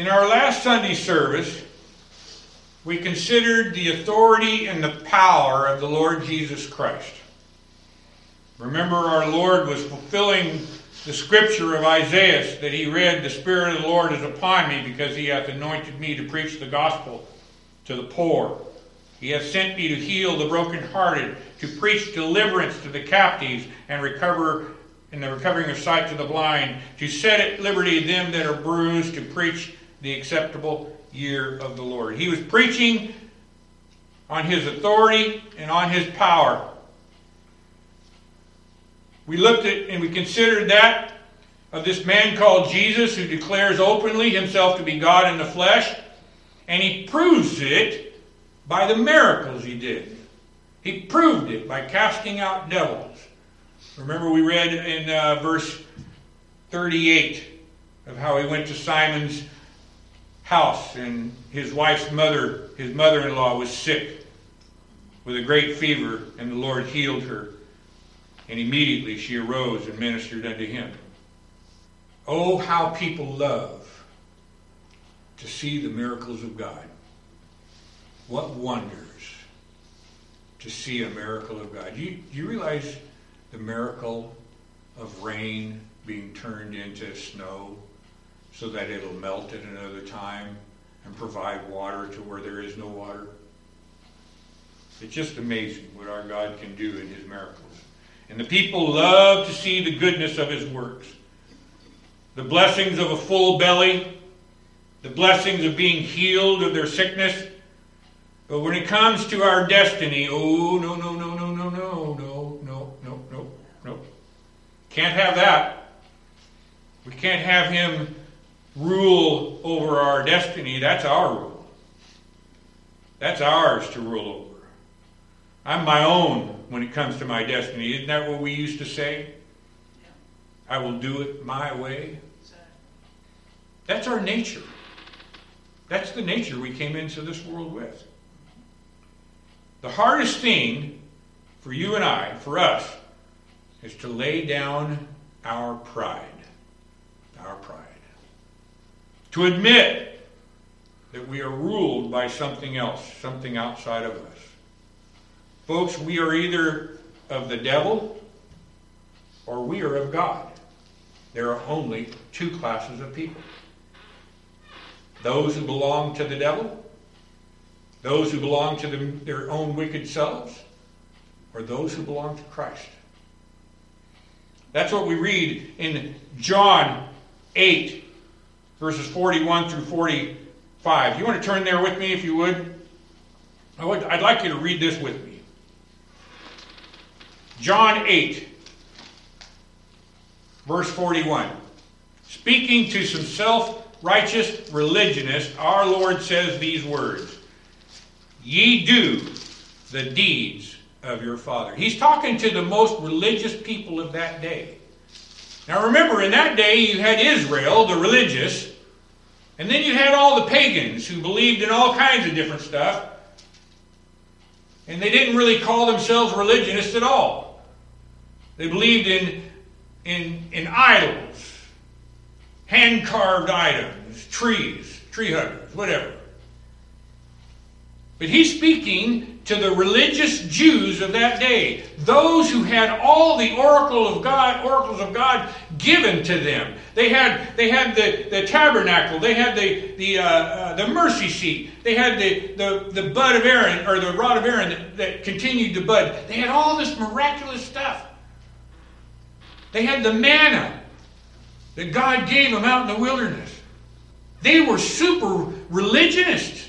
In our last Sunday service, we considered the authority and the power of the Lord Jesus Christ. Remember, our Lord was fulfilling the scripture of Isaiah that he read, The Spirit of the Lord is upon me because he hath anointed me to preach the gospel to the poor. He hath sent me to heal the brokenhearted, to preach deliverance to the captives, and recover in the recovering of sight to the blind, to set at liberty them that are bruised, to preach the acceptable year of the Lord. He was preaching on his authority and on his power. We looked at and we considered that of this man called Jesus who declares openly himself to be God in the flesh, and he proves it by the miracles he did. He proved it by casting out devils. Remember, we read in uh, verse 38 of how he went to Simon's house and his wife's mother, his mother in law, was sick with a great fever, and the Lord healed her. And immediately she arose and ministered unto him. Oh, how people love to see the miracles of God. What wonders to see a miracle of God. Do you, do you realize the miracle of rain being turned into snow so that it'll melt at another time and provide water to where there is no water? It's just amazing what our God can do in his miracles. And the people love to see the goodness of his works. The blessings of a full belly, the blessings of being healed of their sickness. But when it comes to our destiny, oh, no, no, no, no, no, no, no, no, no, no, no. Can't have that. We can't have him rule over our destiny. That's our rule. That's ours to rule over. I'm my own when it comes to my destiny. Isn't that what we used to say? I will do it my way. That's our nature. That's the nature we came into this world with. The hardest thing for you and I, for us, is to lay down our pride. Our pride. To admit that we are ruled by something else, something outside of us. Folks, we are either of the devil or we are of God. There are only two classes of people those who belong to the devil, those who belong to them, their own wicked selves, or those who belong to Christ. That's what we read in John 8, verses 41 through 45. You want to turn there with me, if you would? I would I'd like you to read this with me. John 8, verse 41. Speaking to some self righteous religionists, our Lord says these words Ye do the deeds of your father. He's talking to the most religious people of that day. Now remember, in that day you had Israel, the religious, and then you had all the pagans who believed in all kinds of different stuff. And they didn't really call themselves religionists at all. They believed in, in, in idols, hand carved items, trees, tree huggers, whatever. But he's speaking to the religious Jews of that day, those who had all the oracle of God, oracles of God given to them. They had, they had the, the tabernacle, they had the, the, uh, uh, the mercy seat, they had the, the, the bud of Aaron, or the rod of Aaron that, that continued to bud. They had all this miraculous stuff. They had the manna that God gave them out in the wilderness. They were super religionists.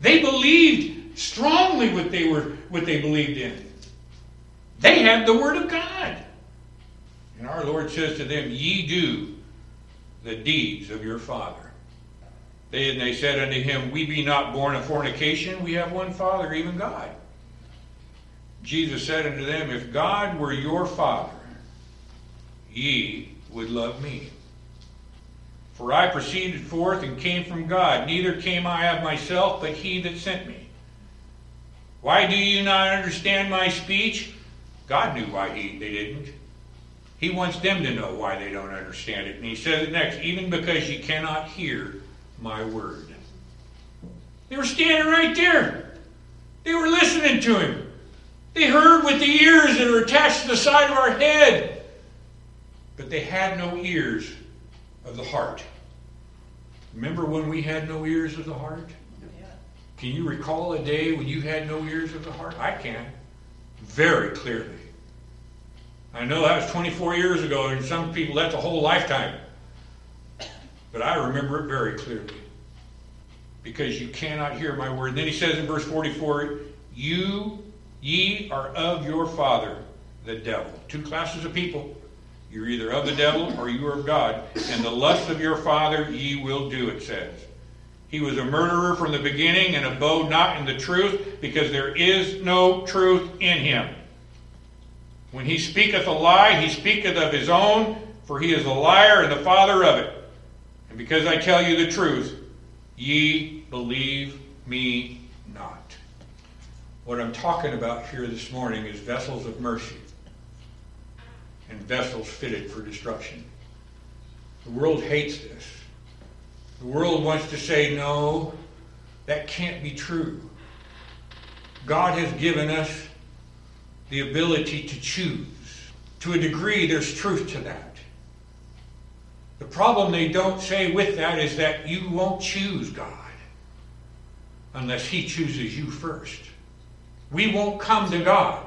They believed strongly what they were what they believed in. They had the word of God. And our Lord says to them, Ye do the deeds of your father. They, and they said unto him, We be not born of fornication, we have one Father, even God. Jesus said unto them, If God were your Father, ye would love me. For I proceeded forth and came from God, neither came I of myself, but he that sent me. Why do you not understand my speech? God knew why he, they didn't. He wants them to know why they don't understand it. And he says it next even because you cannot hear my word. They were standing right there. They were listening to him. They heard with the ears that are attached to the side of our head. But they had no ears of the heart. Remember when we had no ears of the heart? Can you recall a day when you had no ears of the heart? I can. Very clearly. I know that was 24 years ago, and some people that's a whole lifetime. But I remember it very clearly. Because you cannot hear my word. And then he says in verse 44, You, ye are of your father, the devil. Two classes of people. You're either of the devil or you are of God. And the lust of your father ye will do, it says. He was a murderer from the beginning and abode not in the truth, because there is no truth in him. When he speaketh a lie, he speaketh of his own, for he is a liar and the father of it. And because I tell you the truth, ye believe me not. What I'm talking about here this morning is vessels of mercy and vessels fitted for destruction. The world hates this. The world wants to say, no, that can't be true. God has given us the ability to choose. To a degree, there's truth to that. The problem they don't say with that is that you won't choose God unless He chooses you first. We won't come to God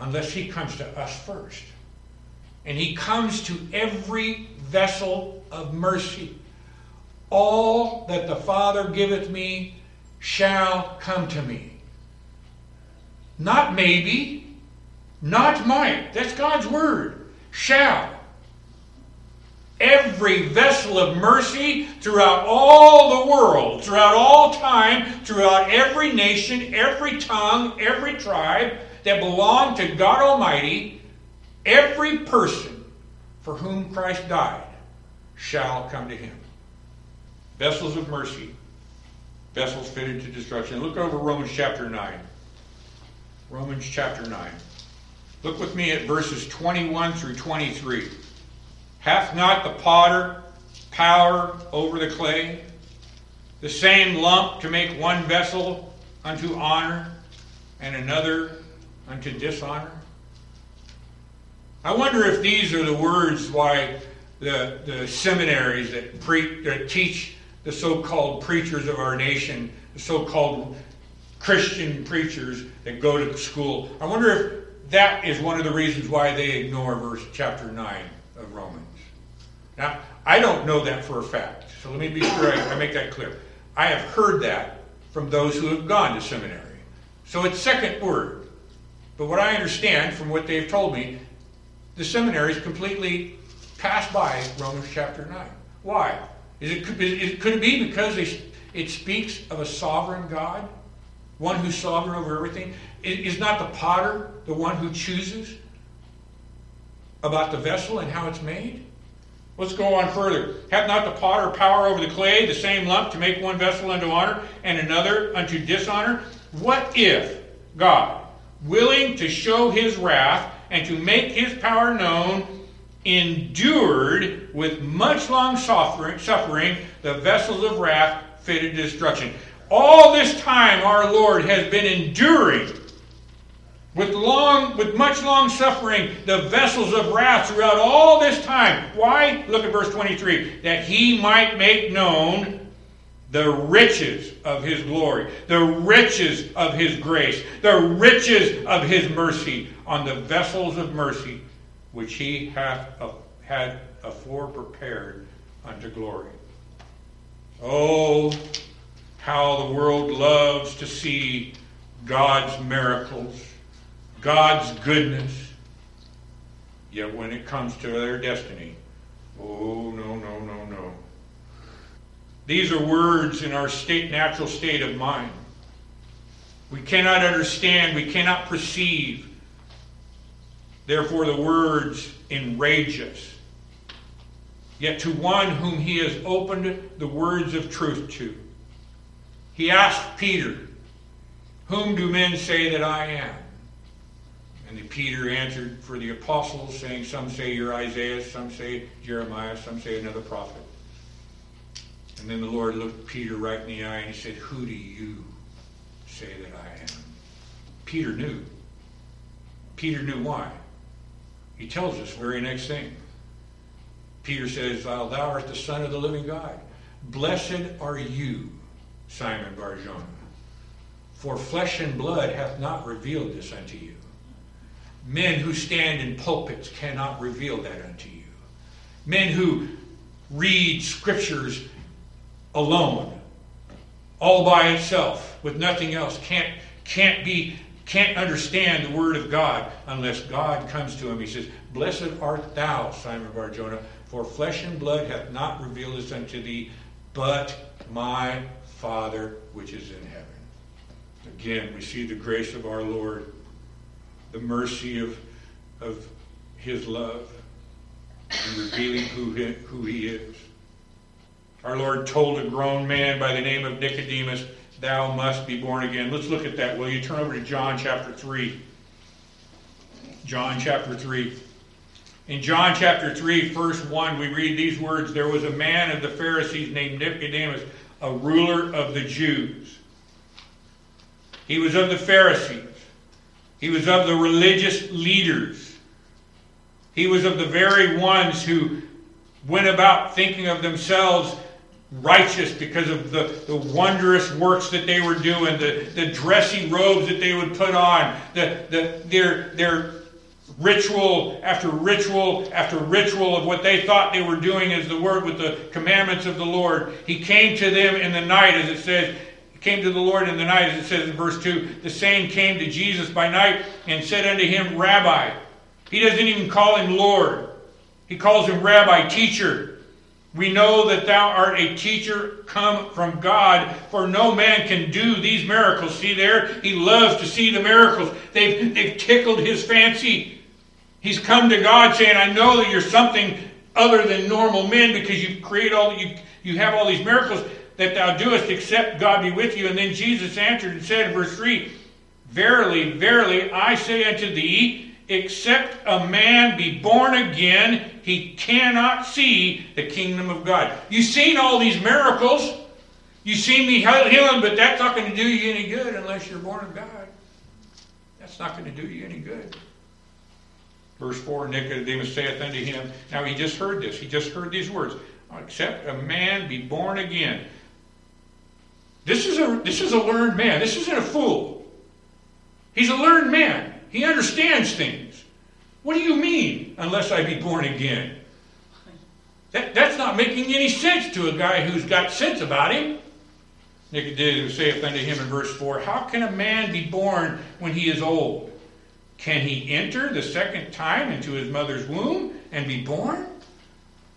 unless He comes to us first. And He comes to every vessel of mercy. All that the Father giveth me shall come to me. Not maybe, not might. That's God's word. Shall. Every vessel of mercy throughout all the world, throughout all time, throughout every nation, every tongue, every tribe that belong to God Almighty, every person for whom Christ died shall come to him. Vessels of mercy, vessels fitted to destruction. Look over Romans chapter 9. Romans chapter 9. Look with me at verses 21 through 23. Hath not the potter power over the clay, the same lump to make one vessel unto honor and another unto dishonor? I wonder if these are the words why the, the seminaries that, pre, that teach the so called preachers of our nation, the so called Christian preachers that go to school. I wonder if that is one of the reasons why they ignore verse chapter 9 of Romans. Now, I don't know that for a fact, so let me be sure I, I make that clear. I have heard that from those who have gone to seminary. So it's second word. But what I understand from what they've told me, the seminaries completely pass by Romans chapter 9. Why? Could it be because it speaks of a sovereign God? one who's sovereign over everything? Is not the potter the one who chooses about the vessel and how it's made? Let's go on further. Hath not the potter power over the clay, the same lump, to make one vessel unto honor and another unto dishonor? What if God, willing to show his wrath and to make his power known, endured with much long suffering the vessels of wrath fitted to destruction? All this time our Lord has been enduring with long with much long suffering the vessels of wrath throughout all this time. Why? Look at verse 23. That he might make known the riches of his glory, the riches of his grace, the riches of his mercy on the vessels of mercy which he hath uh, had afore prepared unto glory. Oh, how the world loves to see God's miracles, God's goodness. Yet when it comes to their destiny, oh, no, no, no, no. These are words in our state, natural state of mind. We cannot understand, we cannot perceive. Therefore, the words enrage us. Yet to one whom he has opened the words of truth to, he asked Peter, Whom do men say that I am? And Peter answered for the apostles, saying, Some say you're Isaiah, some say Jeremiah, some say another prophet. And then the Lord looked Peter right in the eye and he said, Who do you say that I am? Peter knew. Peter knew why. He tells us very next thing. Peter says, Thou art the Son of the living God. Blessed are you, Simon Barjona, for flesh and blood hath not revealed this unto you. Men who stand in pulpits cannot reveal that unto you. Men who read scriptures alone, all by itself, with nothing else, can't, can't be can't understand the word of God unless God comes to him. He says, Blessed art thou, Simon Barjona, for flesh and blood hath not revealed this unto thee, but my Father which is in heaven. Again, we see the grace of our Lord, the mercy of, of his love, and revealing who he, who he is. Our Lord told a grown man by the name of Nicodemus, Thou must be born again. Let's look at that. Will you turn over to John chapter 3? John chapter 3. In John chapter 3, verse 1, we read these words There was a man of the Pharisees named Nicodemus, a ruler of the Jews. He was of the Pharisees, he was of the religious leaders, he was of the very ones who went about thinking of themselves righteous because of the, the wondrous works that they were doing, the, the dressy robes that they would put on, the, the, their, their ritual after ritual after ritual of what they thought they were doing as the word with the commandments of the Lord. He came to them in the night, as it says, came to the Lord in the night, as it says in verse 2. The same came to Jesus by night and said unto him, Rabbi. He doesn't even call him Lord. He calls him Rabbi, teacher. We know that thou art a teacher come from God, for no man can do these miracles. See there? He loves to see the miracles. They've, they've tickled his fancy. He's come to God saying, I know that you're something other than normal men because you create all you you have all these miracles that thou doest, except God be with you. And then Jesus answered and said verse 3, Verily, verily, I say unto thee, except a man be born again, he cannot see the kingdom of God. You've seen all these miracles. You've seen me healing, but that's not going to do you any good unless you're born of God. That's not going to do you any good. Verse 4 Nicodemus saith unto him, Now he just heard this. He just heard these words. Except a man be born again. This is a this is a learned man. This isn't a fool. He's a learned man. He understands things. What do you mean, unless I be born again? That, that's not making any sense to a guy who's got sense about him. Nicodemus saith unto him in verse 4 How can a man be born when he is old? Can he enter the second time into his mother's womb and be born?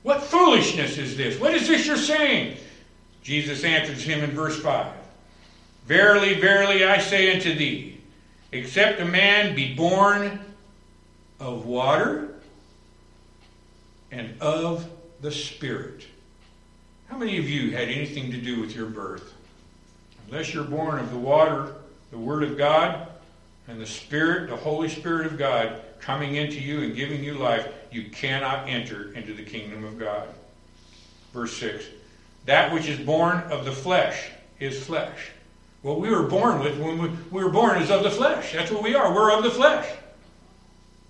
What foolishness is this? What is this you're saying? Jesus answers him in verse 5 Verily, verily, I say unto thee, except a man be born of water and of the Spirit. How many of you had anything to do with your birth? Unless you're born of the water, the Word of God, and the Spirit, the Holy Spirit of God, coming into you and giving you life, you cannot enter into the kingdom of God. Verse 6 That which is born of the flesh is flesh what we were born with when we, we were born is of the flesh. That's what we are. We're of the flesh.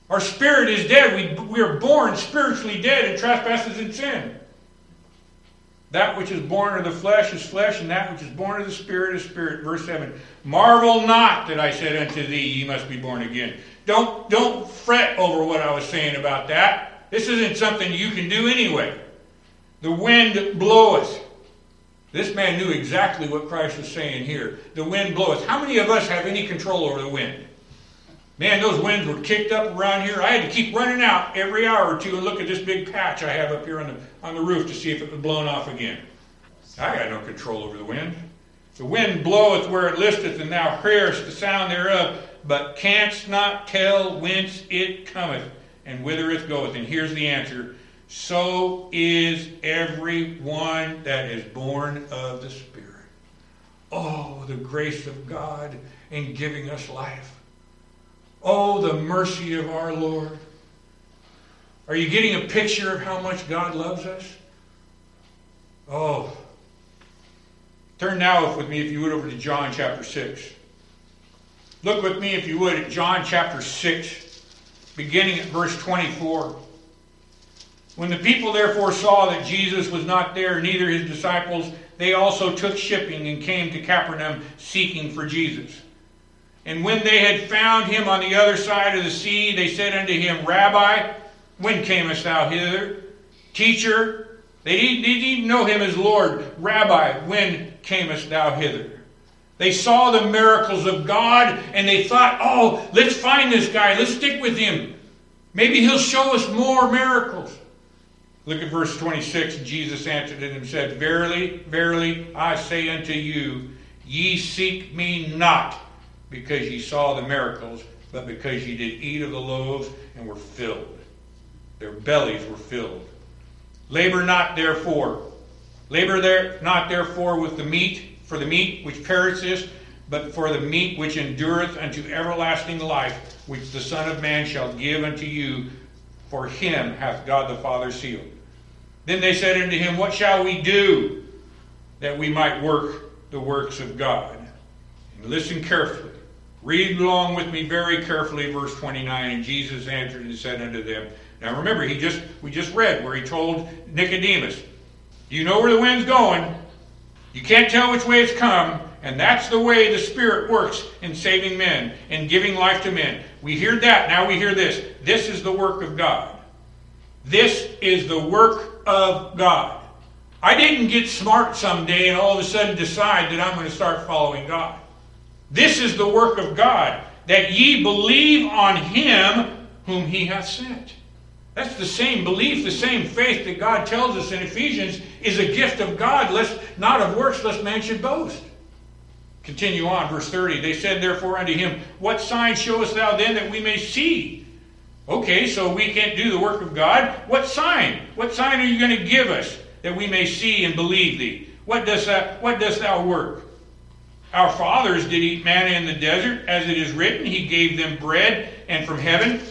Our spirit is dead. We, we are born spiritually dead in trespasses and sin. That which is born of the flesh is flesh, and that which is born of the spirit is spirit. Verse 7 Marvel not that I said unto thee, Ye must be born again. Don't, don't fret over what I was saying about that. This isn't something you can do anyway. The wind bloweth this man knew exactly what Christ was saying here. The wind bloweth. How many of us have any control over the wind? Man, those winds were kicked up around here. I had to keep running out every hour or two and look at this big patch I have up here on the, on the roof to see if it was blown off again. I got no control over the wind. The wind bloweth where it listeth, and thou hearest the sound thereof, but canst not tell whence it cometh and whither it goeth. And here's the answer so is every one that is born of the Spirit. Oh, the grace of God in giving us life. Oh, the mercy of our Lord. Are you getting a picture of how much God loves us? Oh. Turn now with me, if you would, over to John chapter 6. Look with me, if you would, at John chapter 6, beginning at verse 24. When the people therefore saw that Jesus was not there, neither his disciples, they also took shipping and came to Capernaum seeking for Jesus. And when they had found him on the other side of the sea, they said unto him, Rabbi, when camest thou hither? Teacher, they didn't even know him as Lord. Rabbi, when camest thou hither? They saw the miracles of God and they thought, oh, let's find this guy. Let's stick with him. Maybe he'll show us more miracles. Look at verse 26. Jesus answered and said, Verily, verily, I say unto you, ye seek me not because ye saw the miracles, but because ye did eat of the loaves and were filled. Their bellies were filled. Labor not therefore. Labor there not therefore with the meat, for the meat which perisheth, but for the meat which endureth unto everlasting life, which the Son of Man shall give unto you, for him hath God the Father sealed. Then they said unto him, What shall we do that we might work the works of God? And listen carefully. Read along with me very carefully, verse 29. And Jesus answered and said unto them, Now remember, he just we just read where he told Nicodemus, You know where the wind's going. You can't tell which way it's come. And that's the way the Spirit works in saving men and giving life to men. We hear that. Now we hear this. This is the work of God. This is the work of God. I didn't get smart someday and all of a sudden decide that I'm going to start following God. This is the work of God, that ye believe on him whom he hath sent. That's the same belief, the same faith that God tells us in Ephesians is a gift of God, lest not of works, lest man should boast. Continue on, verse 30. They said therefore unto him, What sign showest thou then that we may see Okay, so we can't do the work of God. What sign? What sign are you going to give us that we may see and believe thee? What does that what does thou work? Our fathers did eat manna in the desert, as it is written, He gave them bread and from heaven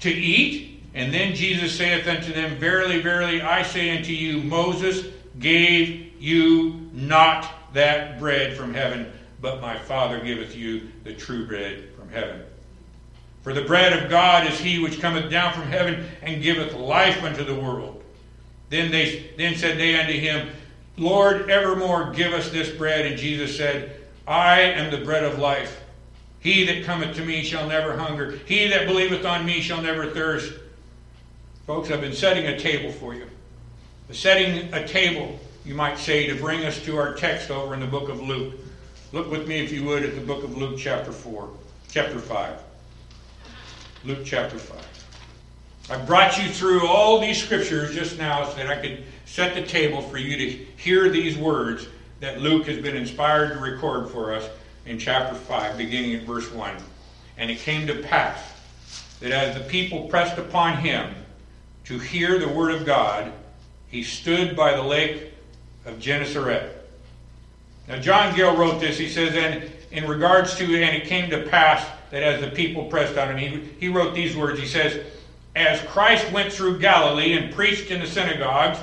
to eat. And then Jesus saith unto them, Verily, verily, I say unto you, Moses gave you not that bread from heaven, but my Father giveth you the true bread from heaven. For the bread of God is he which cometh down from heaven and giveth life unto the world. Then they then said they unto him, Lord, evermore give us this bread. And Jesus said, I am the bread of life. He that cometh to me shall never hunger. He that believeth on me shall never thirst. Folks, I've been setting a table for you. Setting a table, you might say, to bring us to our text over in the book of Luke. Look with me, if you would, at the book of Luke, chapter 4, chapter 5. Luke chapter 5. I brought you through all these scriptures just now so that I could set the table for you to hear these words that Luke has been inspired to record for us in chapter 5, beginning at verse 1. And it came to pass that as the people pressed upon him to hear the word of God, he stood by the lake of Gennesaret. Now, John Gill wrote this. He says, And in regards to, and it came to pass that as the people pressed on him, he, he wrote these words. He says, As Christ went through Galilee and preached in the synagogues,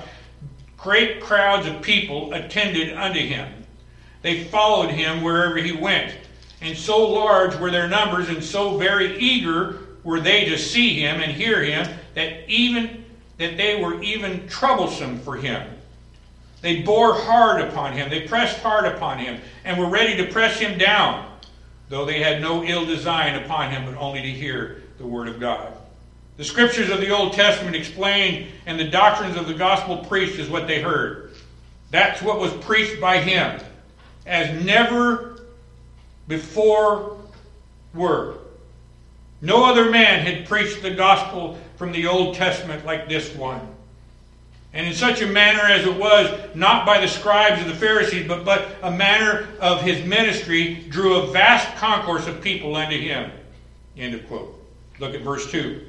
great crowds of people attended unto him. They followed him wherever he went. And so large were their numbers, and so very eager were they to see him and hear him, that even that they were even troublesome for him. They bore hard upon him, they pressed hard upon him, and were ready to press him down though they had no ill design upon him, but only to hear the word of God. The scriptures of the Old Testament explained, and the doctrines of the gospel preached is what they heard. That's what was preached by him, as never before were. No other man had preached the gospel from the Old Testament like this one and in such a manner as it was, not by the scribes of the Pharisees, but, but a manner of his ministry, drew a vast concourse of people unto him. End of quote. Look at verse 2.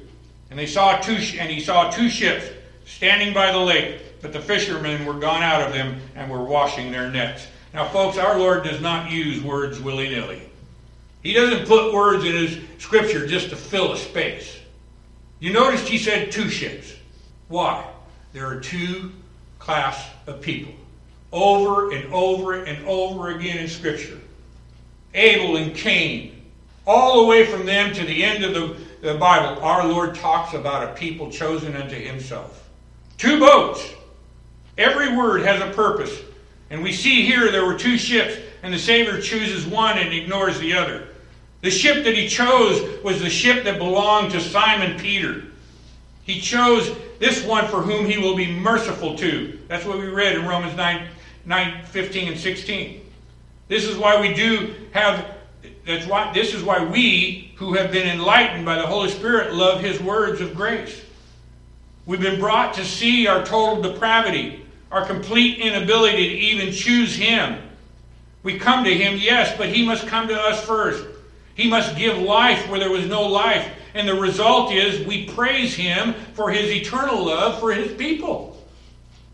And they saw two and he saw two ships standing by the lake, but the fishermen were gone out of them and were washing their nets. Now, folks, our Lord does not use words willy-nilly. He doesn't put words in his scripture just to fill a space. You noticed he said two ships. Why? There are two class of people over and over and over again in scripture. Abel and Cain, all the way from them to the end of the, the Bible, our Lord talks about a people chosen unto himself. Two boats. Every word has a purpose. And we see here there were two ships, and the Savior chooses one and ignores the other. The ship that he chose was the ship that belonged to Simon Peter. He chose this one for whom he will be merciful to. That's what we read in Romans 9, 9 15 and 16. This is why we do have that's why this is why we who have been enlightened by the Holy Spirit love his words of grace. We've been brought to see our total depravity, our complete inability to even choose him. We come to him, yes, but he must come to us first. He must give life where there was no life. And the result is we praise him for his eternal love for his people.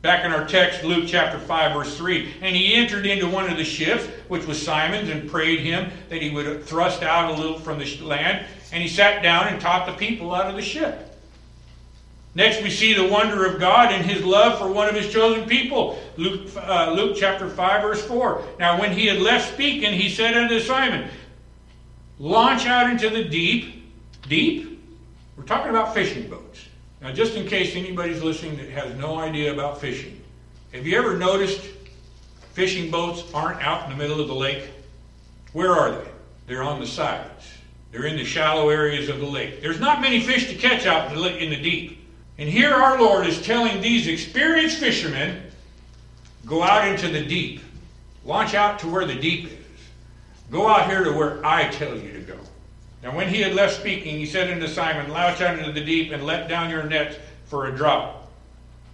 Back in our text, Luke chapter 5, verse 3. And he entered into one of the ships, which was Simon's, and prayed him that he would thrust out a little from the land. And he sat down and taught the people out of the ship. Next, we see the wonder of God and his love for one of his chosen people. Luke, uh, Luke chapter 5, verse 4. Now, when he had left speaking, he said unto Simon, Launch out into the deep. Deep? We're talking about fishing boats. Now, just in case anybody's listening that has no idea about fishing, have you ever noticed fishing boats aren't out in the middle of the lake? Where are they? They're on the sides. They're in the shallow areas of the lake. There's not many fish to catch out in the, deep. And here our Lord is telling these experienced fishermen go out into the deep. Launch out to where the deep is. Go out here to where I tell you to go. And when he had left speaking, he said unto Simon, Launch out into the deep and let down your nets for a drop.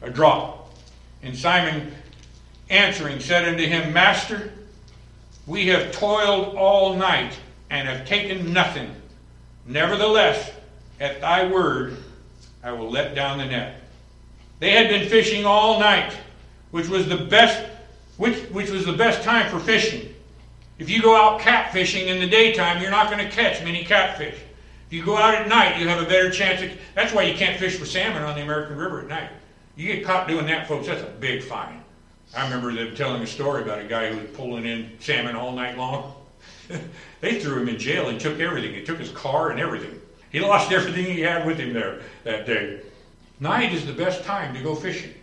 A drop. And Simon answering said unto him, Master, we have toiled all night and have taken nothing. Nevertheless, at thy word, I will let down the net. They had been fishing all night, which was the best, which, which was the best time for fishing. If you go out catfishing in the daytime, you're not going to catch many catfish. If you go out at night, you have a better chance. Of, that's why you can't fish for salmon on the American River at night. You get caught doing that, folks, that's a big fine. I remember them telling a story about a guy who was pulling in salmon all night long. they threw him in jail and took everything. They took his car and everything. He lost everything he had with him there that day. Night is the best time to go fishing.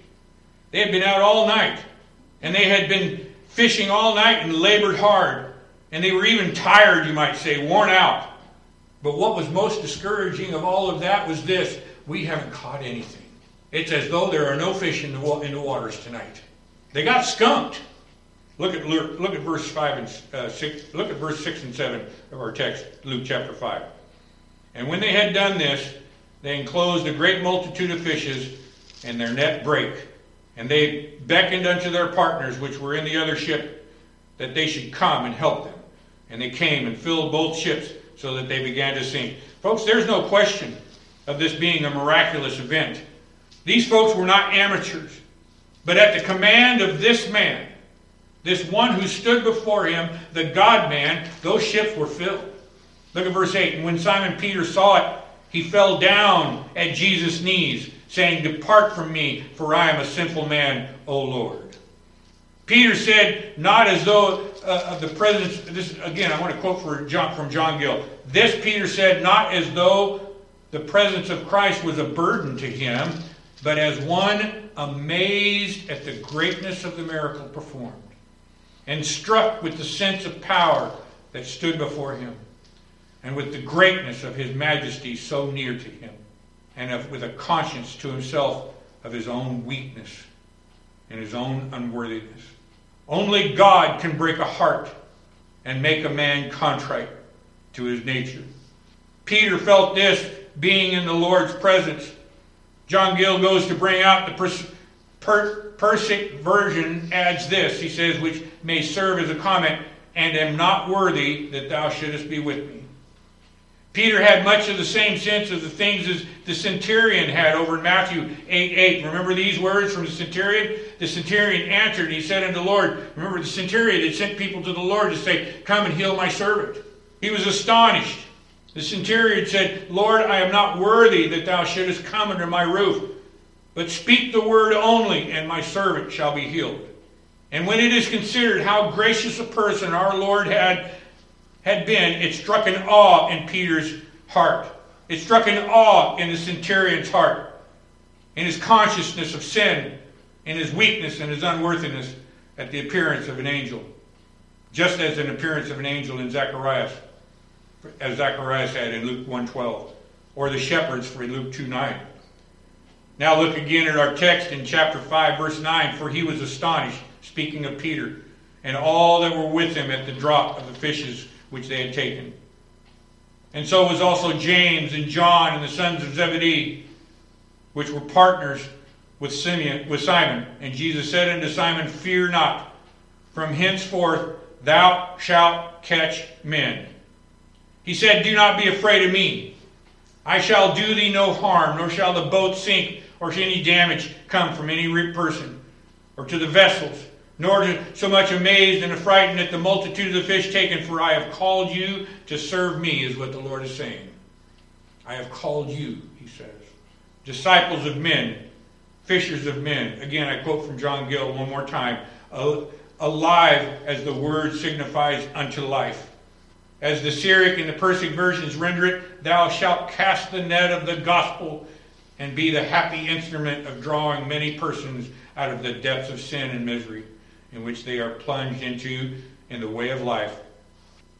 They had been out all night, and they had been fishing all night and labored hard. And they were even tired, you might say, worn out. But what was most discouraging of all of that was this we haven't caught anything. It's as though there are no fish in the, in the waters tonight. They got skunked. Look at look at verse five and uh, six. Look at verse six and seven of our text, Luke chapter five. And when they had done this, they enclosed a great multitude of fishes, and their net brake. And they beckoned unto their partners, which were in the other ship, that they should come and help them. And they came and filled both ships, so that they began to sink. Folks, there's no question of this being a miraculous event. These folks were not amateurs, but at the command of this man, this one who stood before him, the God man, those ships were filled. Look at verse 8. And when Simon Peter saw it, he fell down at Jesus' knees saying, Depart from me, for I am a sinful man, O Lord. Peter said, not as though uh, the presence, this again, I want to quote John, from John Gill. This Peter said, not as though the presence of Christ was a burden to him, but as one amazed at the greatness of the miracle performed, and struck with the sense of power that stood before him, and with the greatness of his majesty so near to him and of, with a conscience to himself of his own weakness and his own unworthiness. Only God can break a heart and make a man contrite to his nature. Peter felt this being in the Lord's presence. John Gill goes to bring out the pers- per- Persic version, adds this. He says, which may serve as a comment, and am not worthy that thou shouldest be with me. Peter had much of the same sense of the things as the centurion had over in Matthew 8 8. Remember these words from the centurion? The centurion answered, and he said unto the Lord, Remember, the centurion had sent people to the Lord to say, Come and heal my servant. He was astonished. The centurion said, Lord, I am not worthy that thou shouldest come under my roof, but speak the word only, and my servant shall be healed. And when it is considered how gracious a person our Lord had, had been, it struck an awe in Peter's heart. It struck an awe in the centurion's heart, in his consciousness of sin, in his weakness and his unworthiness at the appearance of an angel, just as an appearance of an angel in Zacharias, as Zacharias had in Luke 1.12, or the shepherds for Luke 2.9. Now look again at our text in chapter 5, verse 9. For he was astonished, speaking of Peter, and all that were with him at the drop of the fishes which they had taken. And so was also James and John and the sons of Zebedee, which were partners with, Simeon, with Simon. And Jesus said unto Simon, Fear not, from henceforth thou shalt catch men. He said, Do not be afraid of me. I shall do thee no harm, nor shall the boat sink, or any damage come from any person, or to the vessels, nor so much amazed and affrighted at the multitude of the fish taken, for I have called you to serve me, is what the Lord is saying. I have called you, he says. Disciples of men, fishers of men. Again, I quote from John Gill one more time. Alive as the word signifies unto life. As the Syriac and the Persic versions render it, thou shalt cast the net of the gospel and be the happy instrument of drawing many persons out of the depths of sin and misery in which they are plunged into in the way of life,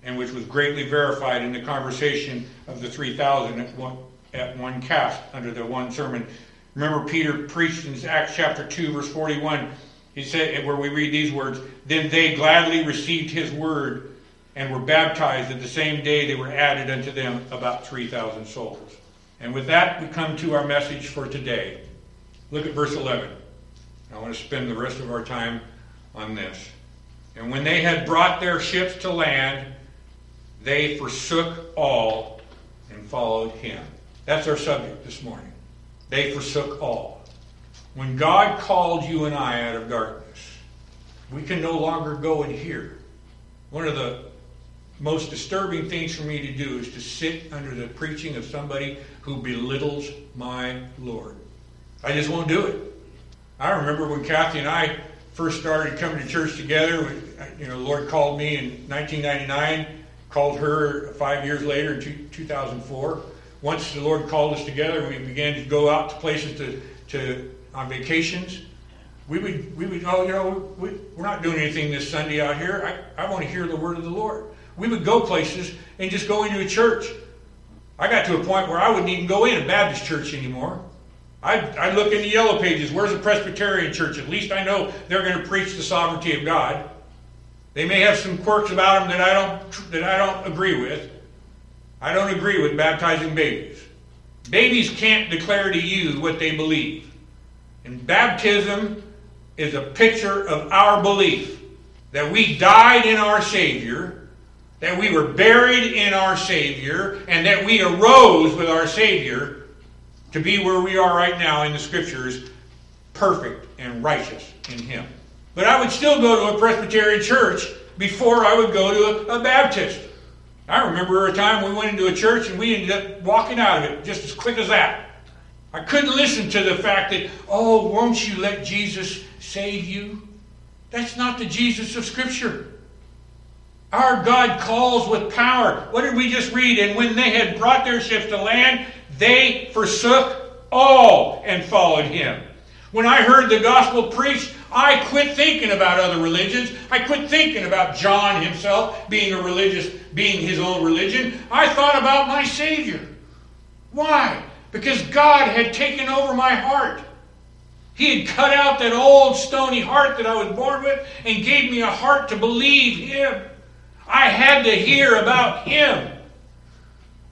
and which was greatly verified in the conversation of the 3,000 at one, at one cast under the one sermon Remember, Peter preached in Acts chapter 2, verse 41. He said, where we read these words, Then they gladly received his word and were baptized. At the same day, they were added unto them about 3,000 souls. And with that, we come to our message for today. Look at verse 11. I want to spend the rest of our time on this. And when they had brought their ships to land, they forsook all and followed him. That's our subject this morning. They forsook all. When God called you and I out of darkness, we can no longer go and hear. One of the most disturbing things for me to do is to sit under the preaching of somebody who belittles my Lord. I just won't do it. I remember when Kathy and I first started coming to church together. Uh, you know, the Lord called me in 1999, called her five years later in 2004 once the Lord called us together, we began to go out to places to, to on vacations. We would, we would, oh, you know, we, we're not doing anything this Sunday out here. I, I want to hear the word of the Lord. We would go places and just go into a church. I got to a point where I wouldn't even go in a Baptist church anymore. I, I look in the yellow pages. Where's a Presbyterian church? At least I know they're going to preach the sovereignty of God. They may have some quirks about them that I don't that I don't agree with, I don't agree with baptizing babies. Babies can't declare to you what they believe. And baptism is a picture of our belief that we died in our Savior, that we were buried in our Savior, and that we arose with our Savior to be where we are right now in the Scriptures, perfect and righteous in Him. But I would still go to a Presbyterian church before I would go to a, a Baptist. I remember a time we went into a church and we ended up walking out of it just as quick as that. I couldn't listen to the fact that, oh, won't you let Jesus save you? That's not the Jesus of Scripture. Our God calls with power. What did we just read? And when they had brought their ships to land, they forsook all and followed him. When I heard the gospel preached, I quit thinking about other religions. I quit thinking about John himself being a religious, being his own religion. I thought about my Savior. Why? Because God had taken over my heart. He had cut out that old stony heart that I was born with and gave me a heart to believe Him. I had to hear about Him.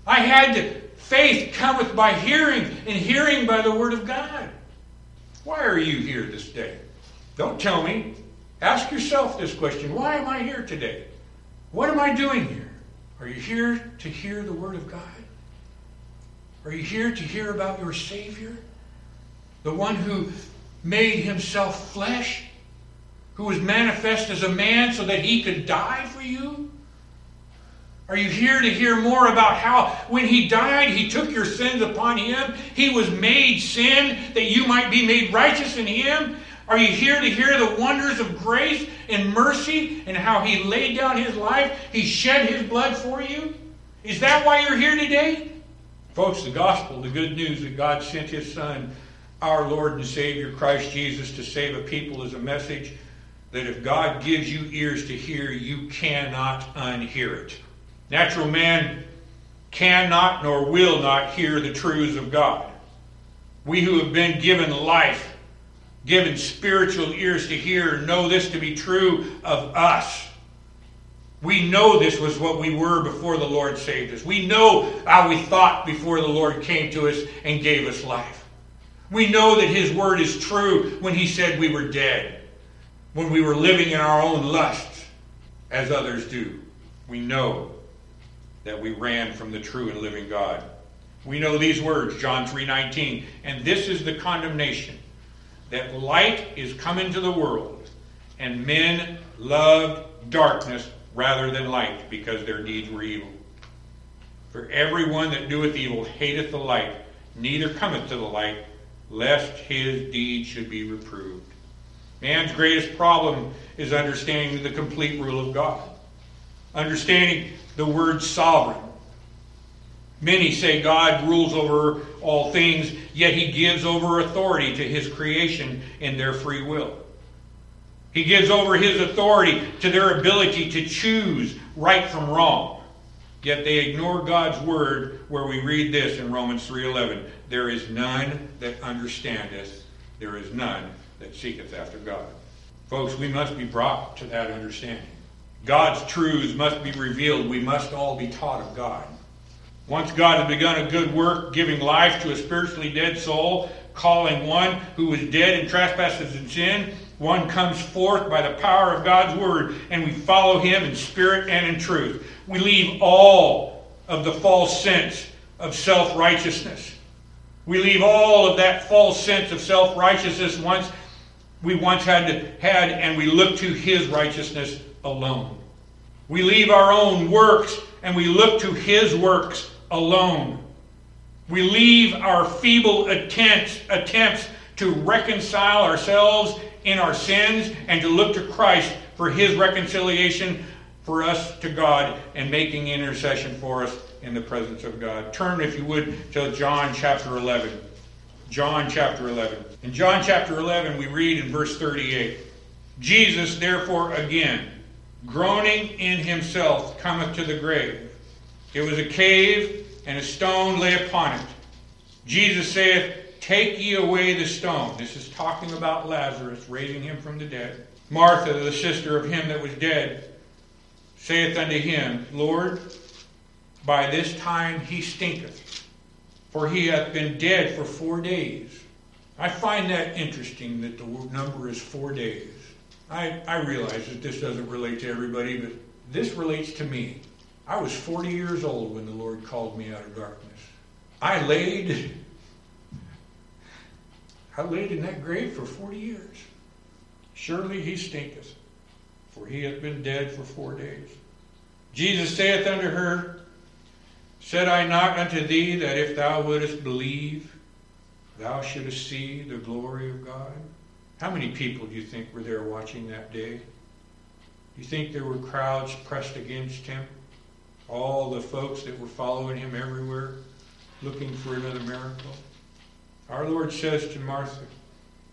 I had to, faith cometh by hearing, and hearing by the Word of God. Why are you here this day? Don't tell me. Ask yourself this question Why am I here today? What am I doing here? Are you here to hear the Word of God? Are you here to hear about your Savior? The one who made himself flesh? Who was manifest as a man so that he could die for you? Are you here to hear more about how when he died, he took your sins upon him? He was made sin that you might be made righteous in him? Are you here to hear the wonders of grace and mercy and how he laid down his life? He shed his blood for you? Is that why you're here today? Folks, the gospel, the good news that God sent his son, our Lord and Savior Christ Jesus, to save a people is a message that if God gives you ears to hear, you cannot unhear it. Natural man cannot nor will not hear the truths of God. We who have been given life, given spiritual ears to hear, know this to be true of us. We know this was what we were before the Lord saved us. We know how we thought before the Lord came to us and gave us life. We know that His word is true when He said we were dead, when we were living in our own lusts, as others do. We know that we ran from the true and living God. We know these words, John 3:19, and this is the condemnation that light is come into the world, and men loved darkness rather than light, because their deeds were evil. For everyone that doeth evil hateth the light, neither cometh to the light, lest his deeds should be reproved. Man's greatest problem is understanding the complete rule of God. Understanding the word sovereign. Many say God rules over all things, yet he gives over authority to his creation in their free will. He gives over his authority to their ability to choose right from wrong. Yet they ignore God's word where we read this in Romans 3:11, there is none that understandeth, there is none that seeketh after God. Folks, we must be brought to that understanding. God's truths must be revealed. We must all be taught of God. Once God has begun a good work, giving life to a spiritually dead soul, calling one who was dead in trespasses and sin, one comes forth by the power of God's word, and we follow him in spirit and in truth. We leave all of the false sense of self righteousness. We leave all of that false sense of self righteousness once we once had had, and we look to his righteousness alone. We leave our own works and we look to his works alone. We leave our feeble attempts, attempts to reconcile ourselves in our sins and to look to Christ for his reconciliation for us to God and making intercession for us in the presence of God. Turn, if you would, to John chapter 11. John chapter 11. In John chapter 11, we read in verse 38 Jesus, therefore, again, groaning in himself, cometh to the grave. It was a cave, and a stone lay upon it. Jesus saith, Take ye away the stone. This is talking about Lazarus, raising him from the dead. Martha, the sister of him that was dead, saith unto him, Lord, by this time he stinketh, for he hath been dead for four days. I find that interesting that the number is four days. I, I realize that this doesn't relate to everybody, but this relates to me. I was 40 years old when the Lord called me out of darkness. I laid I laid in that grave for 40 years. Surely he stinketh, for he hath been dead for four days. Jesus saith unto her, Said I not unto thee that if thou wouldest believe, thou shouldest see the glory of God? How many people do you think were there watching that day? Do you think there were crowds pressed against him? All the folks that were following him everywhere, looking for another miracle? Our Lord says to Martha,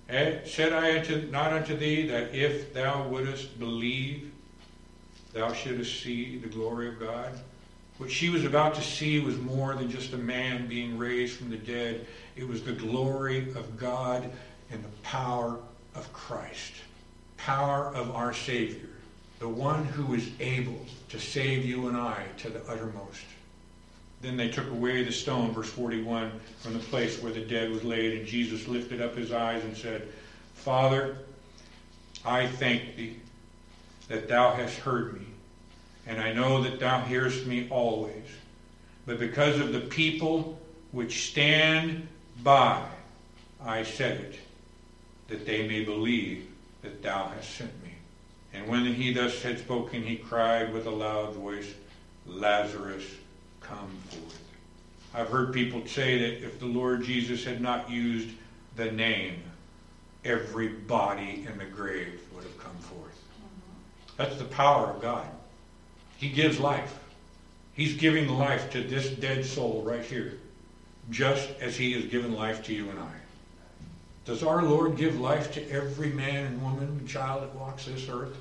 eh, Said I unto, not unto thee that if thou wouldest believe, thou shouldest see the glory of God? What she was about to see was more than just a man being raised from the dead. It was the glory of God and the power of Christ, power of our Savior, the one who is able to save you and I to the uttermost. Then they took away the stone, verse 41, from the place where the dead was laid, and Jesus lifted up his eyes and said, Father, I thank thee that thou hast heard me, and I know that thou hearest me always. But because of the people which stand by, I said it, that they may believe that thou hast sent me. And when he thus had spoken, he cried with a loud voice, Lazarus, come forth. I've heard people say that if the Lord Jesus had not used the name, every body in the grave would have come forth. That's the power of God. He gives life. He's giving life to this dead soul right here, just as He has given life to you and I. Does our Lord give life to every man and woman and child that walks this earth?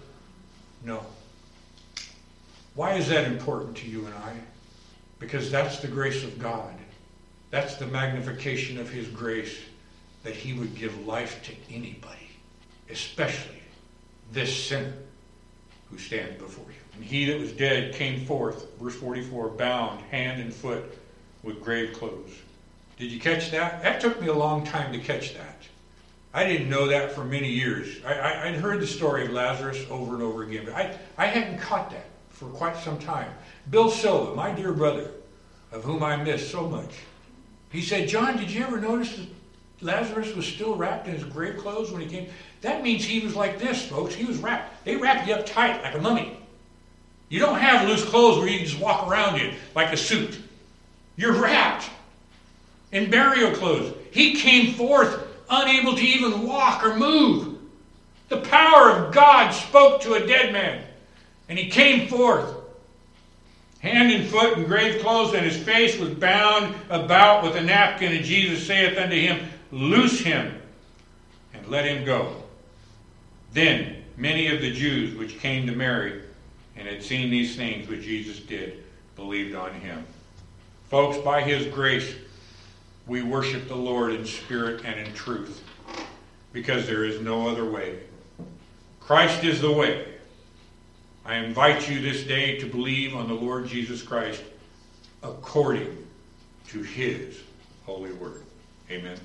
No. Why is that important to you and I? Because that's the grace of God. That's the magnification of His grace that He would give life to anybody, especially this sinner who stands before you. And he that was dead came forth, verse 44, bound hand and foot with grave clothes. Did you catch that? That took me a long time to catch that. I didn't know that for many years. I, would heard the story of Lazarus over and over again, but I, I hadn't caught that for quite some time. Bill Silva, my dear brother, of whom I miss so much, he said, John, did you ever notice that Lazarus was still wrapped in his grave clothes when he came? That means he was like this, folks. He was wrapped. They wrapped you up tight like a mummy. You don't have loose clothes where you can just walk around in like a suit. You're wrapped in burial clothes. He came forth unable to even walk or move. The power of God spoke to a dead man, and he came forth, hand and foot in grave clothes, and his face was bound about with a napkin. And Jesus saith unto him, Loose him, and let him go. Then many of the Jews which came to Mary and had seen these things which Jesus did believed on him. Folks, by his grace, we worship the Lord in spirit and in truth because there is no other way. Christ is the way. I invite you this day to believe on the Lord Jesus Christ according to his holy word. Amen.